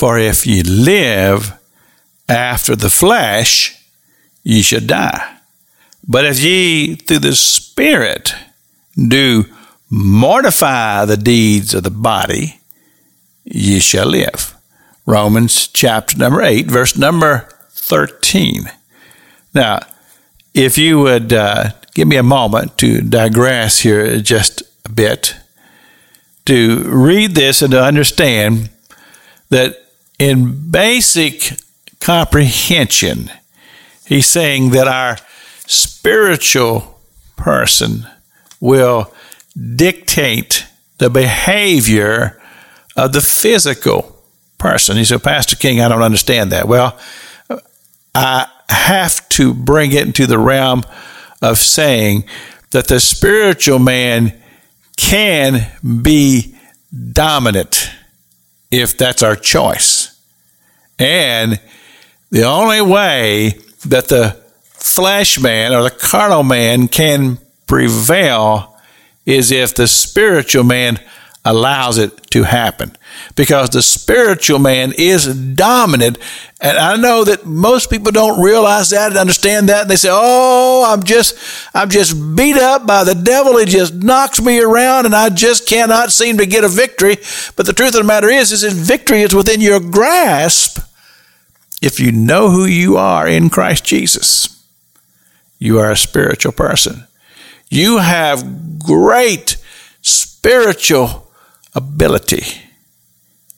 For if ye live after the flesh, ye shall die. But if ye through the Spirit do mortify the deeds of the body, ye shall live. Romans chapter number 8, verse number 13. Now, if you would uh, give me a moment to digress here just a bit, to read this and to understand that in basic comprehension, he's saying that our spiritual person will dictate the behavior of the physical person. He said, Pastor King, I don't understand that. Well, I have to bring it into the realm of saying that the spiritual man can be dominant if that's our choice. And the only way that the flesh man or the carnal man can prevail is if the spiritual man allows it to happen because the spiritual man is dominant. And I know that most people don't realize that and understand that. And they say, Oh, I'm just, I'm just beat up by the devil. He just knocks me around and I just cannot seem to get a victory. But the truth of the matter is, is that victory is within your grasp if you know who you are in Christ Jesus. You are a spiritual person. You have great spiritual ability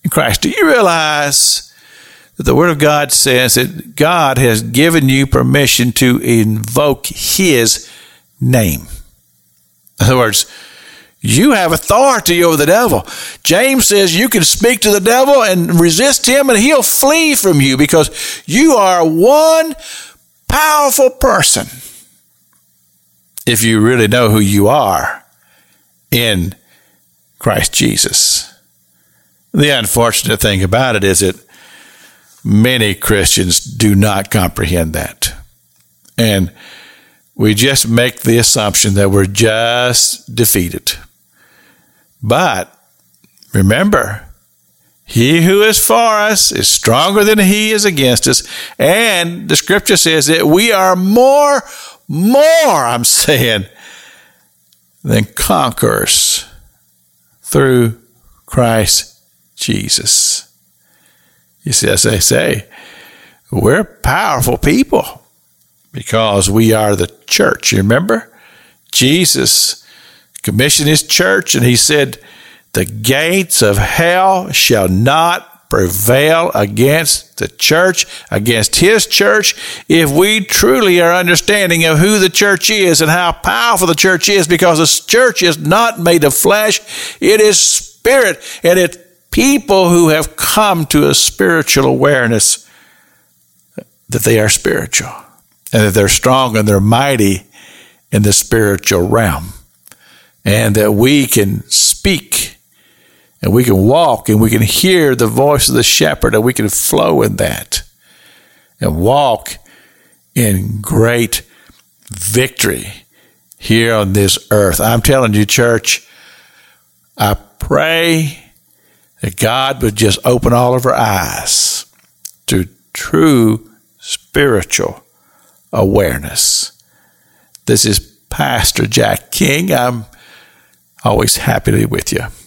in Christ. Do you realize that the Word of God says that God has given you permission to invoke His name? In other words, you have authority over the devil. James says you can speak to the devil and resist him and he'll flee from you because you are one powerful person if you really know who you are in Christ Jesus. The unfortunate thing about it is that many Christians do not comprehend that. And we just make the assumption that we're just defeated. But remember, he who is for us is stronger than he is against us. And the scripture says that we are more, more, I'm saying, than conquerors through Christ Jesus. You see, as they say, we're powerful people because we are the church. You remember? Jesus commissioned his church and he said, The gates of hell shall not prevail against the church, against his church, if we truly are understanding of who the church is and how powerful the church is, because the church is not made of flesh, it is spirit, and it's people who have come to a spiritual awareness that they are spiritual and that they're strong and they're mighty in the spiritual realm and that we can speak and we can walk and we can hear the voice of the shepherd and we can flow in that and walk in great victory here on this earth. I'm telling you, church, I pray that God would just open all of our eyes to true spiritual awareness. This is Pastor Jack King. I'm always happy to be with you.